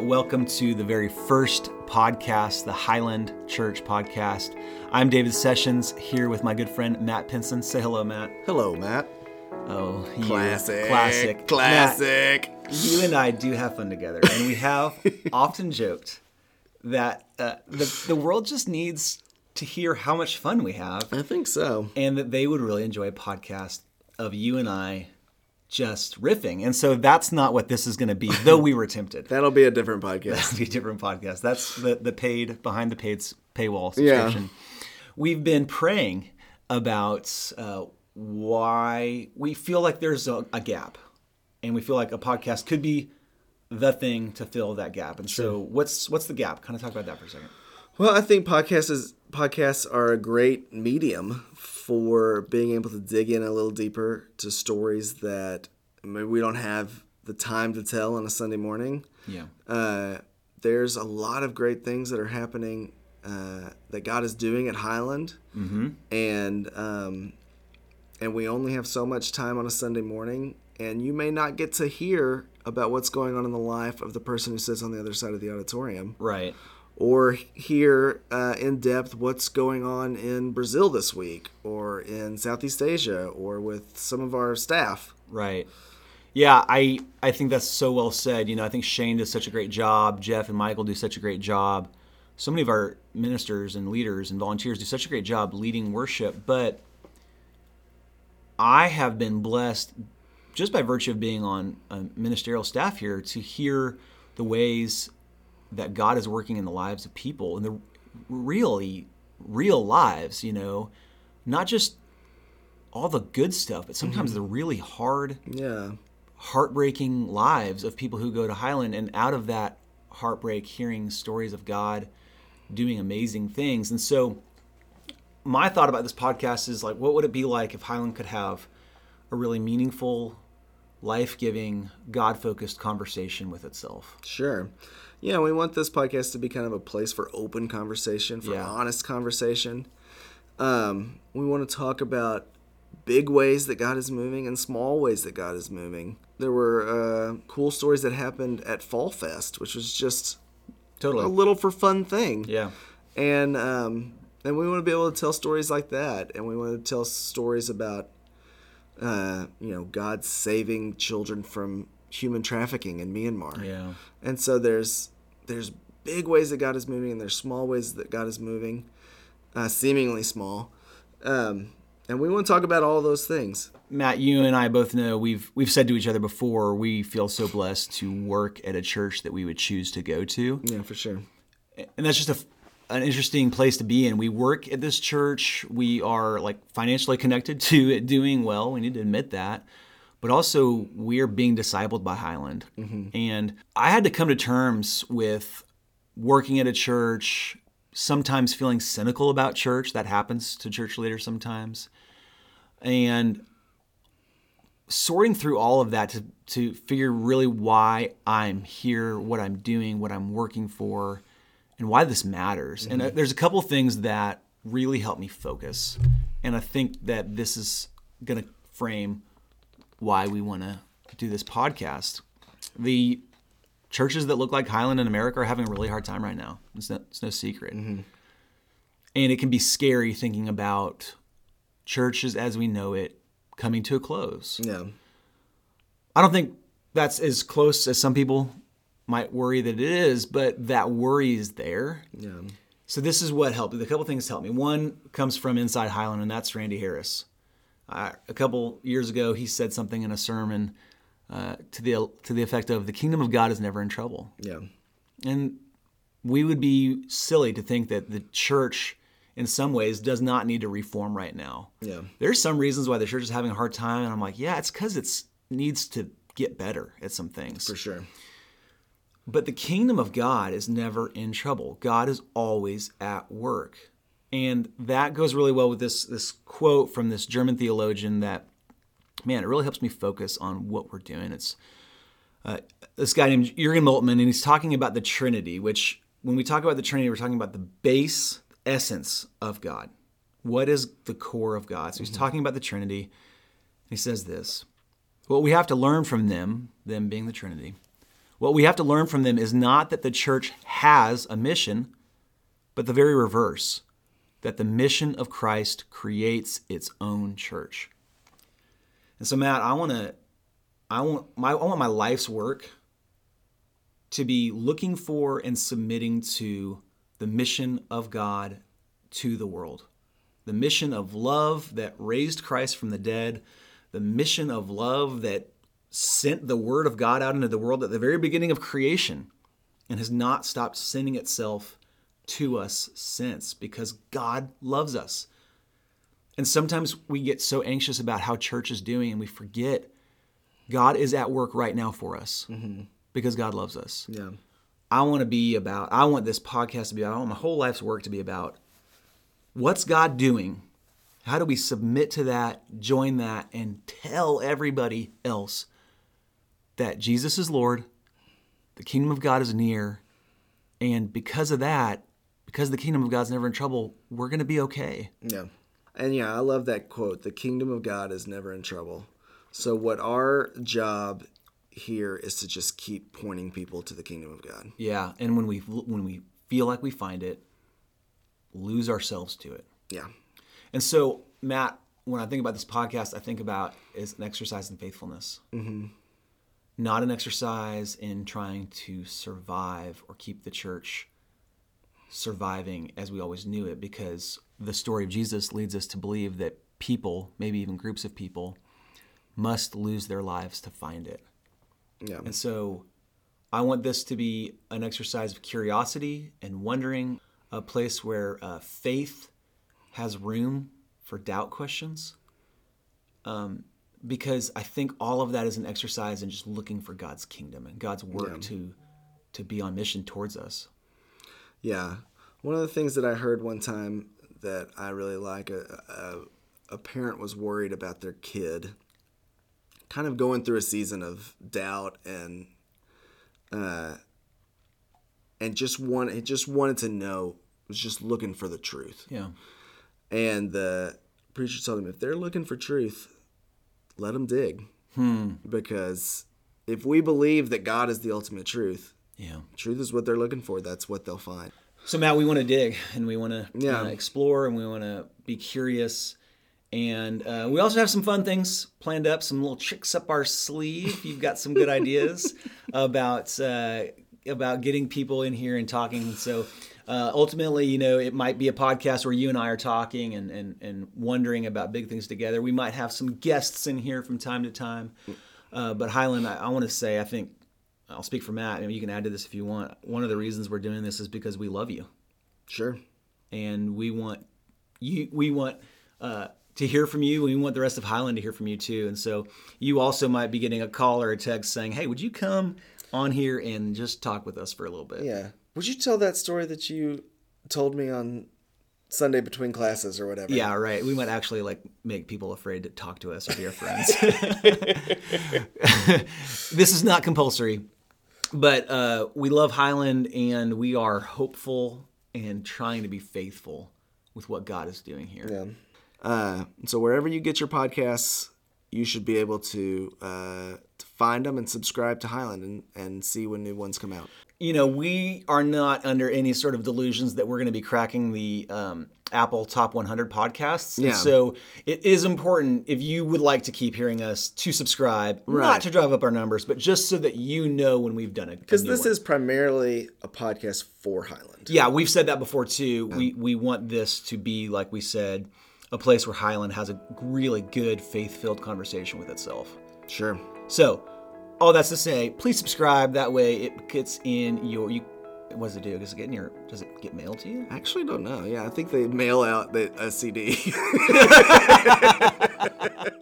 Welcome to the very first podcast, the Highland Church podcast. I'm David Sessions here with my good friend Matt Pinson. Say hello, Matt. Hello, Matt. Oh, Classic. classic, Classic. Matt, you and I do have fun together, and we have often joked that uh, the the world just needs to hear how much fun we have, I think so. and that they would really enjoy a podcast of you and I just riffing. And so that's not what this is going to be, though we were tempted. That'll be a different podcast. be a different podcast. That's the the paid behind the paid paywall subscription. We've been praying about uh, why we feel like there's a, a gap, and we feel like a podcast could be the thing to fill that gap. And so, what's what's the gap? Kind of talk about that for a second. Well, I think podcast is podcasts are a great medium for being able to dig in a little deeper to stories that maybe we don't have the time to tell on a Sunday morning. Yeah. Uh, there's a lot of great things that are happening uh, that God is doing at Highland, mm-hmm. and um, and we only have so much time on a Sunday morning, and you may not get to hear about what's going on in the life of the person who sits on the other side of the auditorium, Right. Or hear uh, in depth what's going on in Brazil this week, or in Southeast Asia, or with some of our staff. Right. Yeah, I I think that's so well said. You know, I think Shane does such a great job. Jeff and Michael do such a great job. So many of our ministers and leaders and volunteers do such a great job leading worship. But I have been blessed just by virtue of being on a ministerial staff here to hear the ways that God is working in the lives of people and the really real lives. You know, not just all the good stuff, but sometimes mm-hmm. the really hard Yeah, heartbreaking lives of people who go to Highland, and out of that heartbreak, hearing stories of God doing amazing things. And so, my thought about this podcast is like, what would it be like if Highland could have a really meaningful, life giving, God focused conversation with itself? Sure. Yeah, we want this podcast to be kind of a place for open conversation, for Yeah. honest conversation. Um, we want to talk about big ways that God is moving and small ways that God is moving. There were uh, cool stories that happened at Fall Fest, which was just Totally. a little for fun thing. yeah. And um, and we want to be able to tell stories like that, and we want to tell stories about uh, you know God saving children from human trafficking in Myanmar. Yeah. And so there's there's big ways that God is moving, and there's small ways that God is moving, uh, seemingly small. Um, and we want to talk about all those things. Matt, you and I both know we've we've said to each other before we feel so blessed to work at a church that we would choose to go to. Yeah, for sure. and that's just a, an interesting place to be in. We work at this church. We are like financially connected to it doing well. We need to admit that. But also, we're being discipled by Highland. Mm-hmm. And I had to come to terms with working at a church, sometimes feeling cynical about church. That happens to church leaders sometimes. And sorting through all of that to, to figure really why I'm here, what I'm doing, what I'm working for, and why this matters. And uh, there's a couple things that really help me focus. And I think that this is going to frame why we want to do this podcast. The churches that look like Highland in America are having a really hard time right now. It's no, it's no secret. And it can be scary thinking about churches as we know it coming to a close. Yeah. I don't think that's as close as some people might worry that it is, but that worry is there. Yeah. So this is what helped. Me. A couple things helped me. One comes from inside Highland, and that's Randy Harris. Uh, a couple years ago, he said something in a sermon uh, to the to the effect of, "The kingdom of God is never in trouble." Yeah. And we would be silly to think that the church, in some ways, does not need to reform right now. Yeah. There's some reasons why the church is having a hard time, and I'm like, yeah, it's because it needs to get better at some things. For sure. But the kingdom of God is never in trouble. God is always at work. And that goes really well with this this quote from this German theologian that man, it really helps me focus on what we're doing. It's uh, this guy named Jürgen Moltmann, and he's talking about the Trinity, which when we talk about the Trinity, we're talking about the base essence of God. What is the core of God? So he's talking about the Trinity. He says this What we have to learn from them, them being the Trinity, What we have to learn from them is not that the church has a mission, but the very reverse that the mission of Christ creates its own church. And so, Matt, I want to, I want my, I want my life's work to be looking for and submitting to the mission of God to the world, the mission of love that raised Christ from the dead, the mission of love that sent the word of God out into the world at the very beginning of creation and has not stopped sending itself to us since because God loves us. And sometimes we get so anxious about how church is doing and we forget God is at work right now for us mm-hmm. because God loves us. Yeah. I want to be about, I want this podcast to be about, I want my whole life's work to be about what's God doing? How do we submit to that, join that, and tell everybody else that Jesus is Lord, the kingdom of God is near, and because of that, because the kingdom of God's never in trouble, we're going to be okay. Yeah. And yeah, I love that quote. The kingdom of God is never in trouble. So what our job here is to just keep pointing people to the kingdom of God. Yeah, and when we when we feel like we find it, lose ourselves to it. Yeah. And so, Matt, when I think about this podcast, I think about is an exercise in faithfulness. Mm-hmm. Not an exercise in trying to survive or keep the church surviving as we always knew it, because the story of Jesus leads us to believe that people, maybe even groups of people, must lose their lives to find it. Yeah. And so I want this to be an exercise of curiosity and wondering, a place where uh, faith has room for doubt questions. Um, because I think all of that is an exercise in just looking for God's kingdom and God's work yeah. to to be on mission towards us. Yeah, one of the things that I heard one time that I really like a, a, a parent was worried about their kid kind of going through a season of doubt and uh, and just want it just wanted to know was just looking for the truth. Yeah. And the preacher told him if they're looking for truth, let them dig. Hmm. Because if we believe that God is the ultimate truth, yeah, truth is what they're looking for. That's what they'll find. So Matt, we want to dig and we want to yeah. uh, explore and we want to be curious. And uh, we also have some fun things planned up, some little tricks up our sleeve. You've got some good ideas about uh, about getting people in here and talking. So uh, ultimately, you know, it might be a podcast where you and I are talking and, and, and wondering about big things together. We might have some guests in here from time to time. Uh, but Highland, I, I want to say, I think I'll speak for Matt. and you can add to this if you want. One of the reasons we're doing this is because we love you. Sure. And we want you. We want uh, to hear from you. We want the rest of Highland to hear from you too. And so you also might be getting a call or a text saying, "Hey, would you come on here and just talk with us for a little bit?" Yeah. Would you tell that story that you told me on Sunday between classes or whatever? Yeah, right. We might actually like make people afraid to talk to us or be our friends. this is not compulsory, but uh, we love Highland and we are hopeful and trying to be faithful with what God is doing here. Yeah. Uh, so wherever you get your podcasts, you should be able to, uh, to find them and subscribe to Highland and, and see when new ones come out you know, we are not under any sort of delusions that we're going to be cracking the um, Apple Top 100 podcasts. Yeah. so it is important if you would like to keep hearing us to subscribe, right. not to drive up our numbers, but just so that you know when we've done it. Because this one. is primarily a podcast for Highland. Yeah, we've said that before too. Yeah. We we want this to be like we said, a place where Highland has a really good faith-filled conversation with itself. Sure. So all that's to say, please subscribe. That way it gets in your. You, what does it do? Does it get in your? Does it get mailed to you? I actually don't know. Yeah, I think they mail out the, a CD.